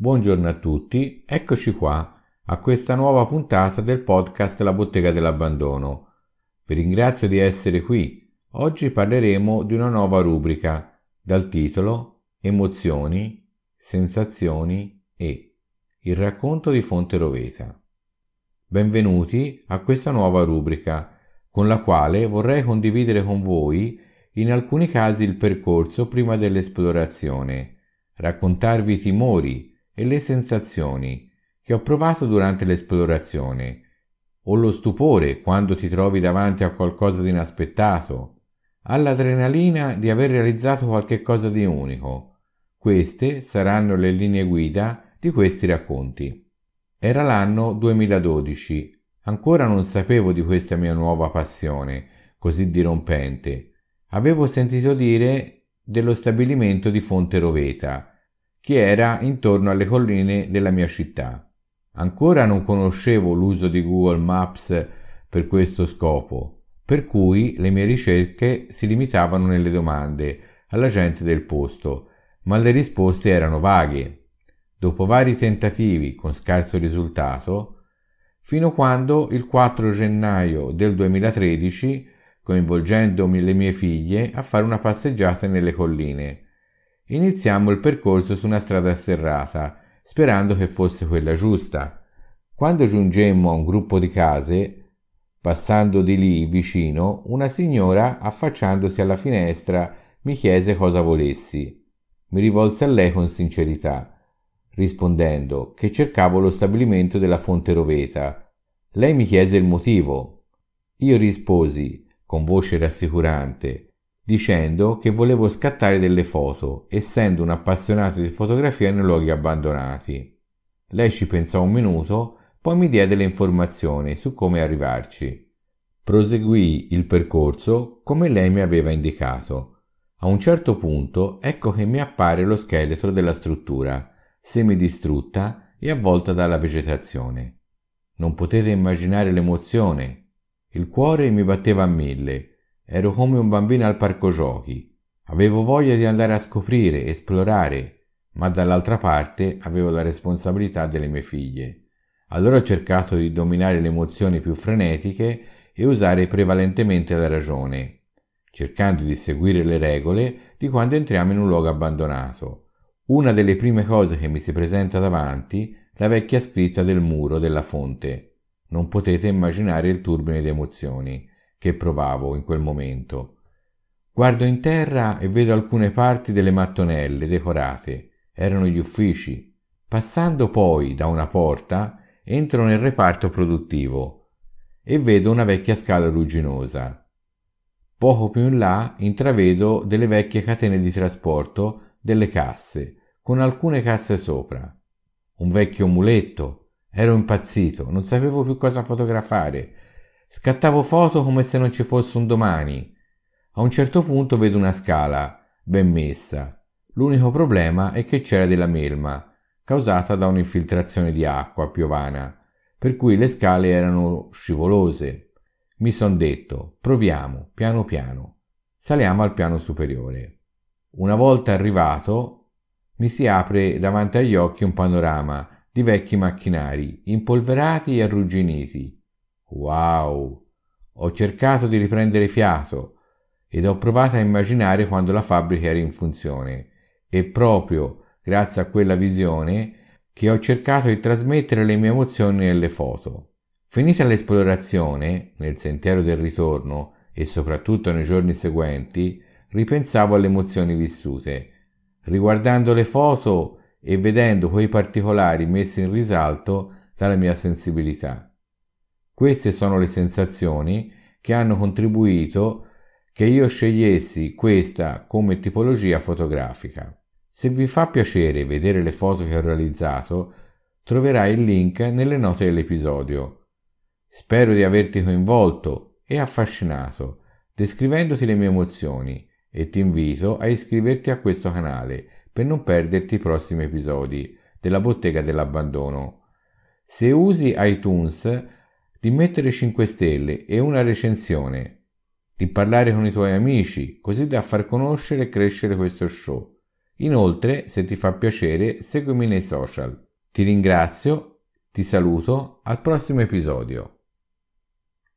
Buongiorno a tutti, eccoci qua a questa nuova puntata del podcast La bottega dell'abbandono. Vi ringrazio di essere qui. Oggi parleremo di una nuova rubrica dal titolo Emozioni, sensazioni e il racconto di Fonte Roveta. Benvenuti a questa nuova rubrica con la quale vorrei condividere con voi in alcuni casi il percorso prima dell'esplorazione, raccontarvi timori e le sensazioni che ho provato durante l'esplorazione, o lo stupore quando ti trovi davanti a qualcosa di inaspettato, all'adrenalina di aver realizzato qualche cosa di unico. Queste saranno le linee guida di questi racconti. Era l'anno 2012. Ancora non sapevo di questa mia nuova passione, così dirompente. Avevo sentito dire dello stabilimento di Fonte Roveta, che era intorno alle colline della mia città. Ancora non conoscevo l'uso di Google Maps per questo scopo, per cui le mie ricerche si limitavano nelle domande alla gente del posto, ma le risposte erano vaghe. Dopo vari tentativi con scarso risultato, fino quando il 4 gennaio del 2013, coinvolgendo le mie figlie a fare una passeggiata nelle colline, Iniziammo il percorso su una strada serrata, sperando che fosse quella giusta. Quando giungemmo a un gruppo di case, passando di lì vicino, una signora, affacciandosi alla finestra, mi chiese cosa volessi. Mi rivolse a lei con sincerità, rispondendo che cercavo lo stabilimento della Fonte Roveta. Lei mi chiese il motivo. Io risposi, con voce rassicurante, dicendo che volevo scattare delle foto, essendo un appassionato di fotografia nei luoghi abbandonati. Lei ci pensò un minuto, poi mi diede le informazioni su come arrivarci. Proseguì il percorso come lei mi aveva indicato. A un certo punto ecco che mi appare lo scheletro della struttura, semidistrutta e avvolta dalla vegetazione. Non potete immaginare l'emozione. Il cuore mi batteva a mille Ero come un bambino al parco giochi. Avevo voglia di andare a scoprire, esplorare, ma dall'altra parte avevo la responsabilità delle mie figlie. Allora ho cercato di dominare le emozioni più frenetiche e usare prevalentemente la ragione, cercando di seguire le regole di quando entriamo in un luogo abbandonato. Una delle prime cose che mi si presenta davanti la vecchia scritta del muro della fonte. Non potete immaginare il turbine di emozioni che provavo in quel momento. Guardo in terra e vedo alcune parti delle mattonelle decorate. Erano gli uffici. Passando poi da una porta, entro nel reparto produttivo e vedo una vecchia scala rugginosa. Poco più in là intravedo delle vecchie catene di trasporto delle casse, con alcune casse sopra. Un vecchio muletto. Ero impazzito, non sapevo più cosa fotografare Scattavo foto come se non ci fosse un domani. A un certo punto vedo una scala, ben messa. L'unico problema è che c'era della melma, causata da un'infiltrazione di acqua piovana, per cui le scale erano scivolose. Mi son detto, proviamo, piano piano. Saliamo al piano superiore. Una volta arrivato, mi si apre davanti agli occhi un panorama di vecchi macchinari, impolverati e arrugginiti, Wow! Ho cercato di riprendere fiato ed ho provato a immaginare quando la fabbrica era in funzione e proprio grazie a quella visione che ho cercato di trasmettere le mie emozioni nelle foto. Finita l'esplorazione, nel sentiero del ritorno e soprattutto nei giorni seguenti, ripensavo alle emozioni vissute. Riguardando le foto e vedendo quei particolari messi in risalto dalla mia sensibilità. Queste sono le sensazioni che hanno contribuito che io scegliessi questa come tipologia fotografica. Se vi fa piacere vedere le foto che ho realizzato, troverai il link nelle note dell'episodio. Spero di averti coinvolto e affascinato, descrivendoti le mie emozioni e ti invito a iscriverti a questo canale per non perderti i prossimi episodi della bottega dell'abbandono. Se usi iTunes di mettere 5 stelle e una recensione, di parlare con i tuoi amici, così da far conoscere e crescere questo show. Inoltre, se ti fa piacere, seguimi nei social. Ti ringrazio, ti saluto, al prossimo episodio.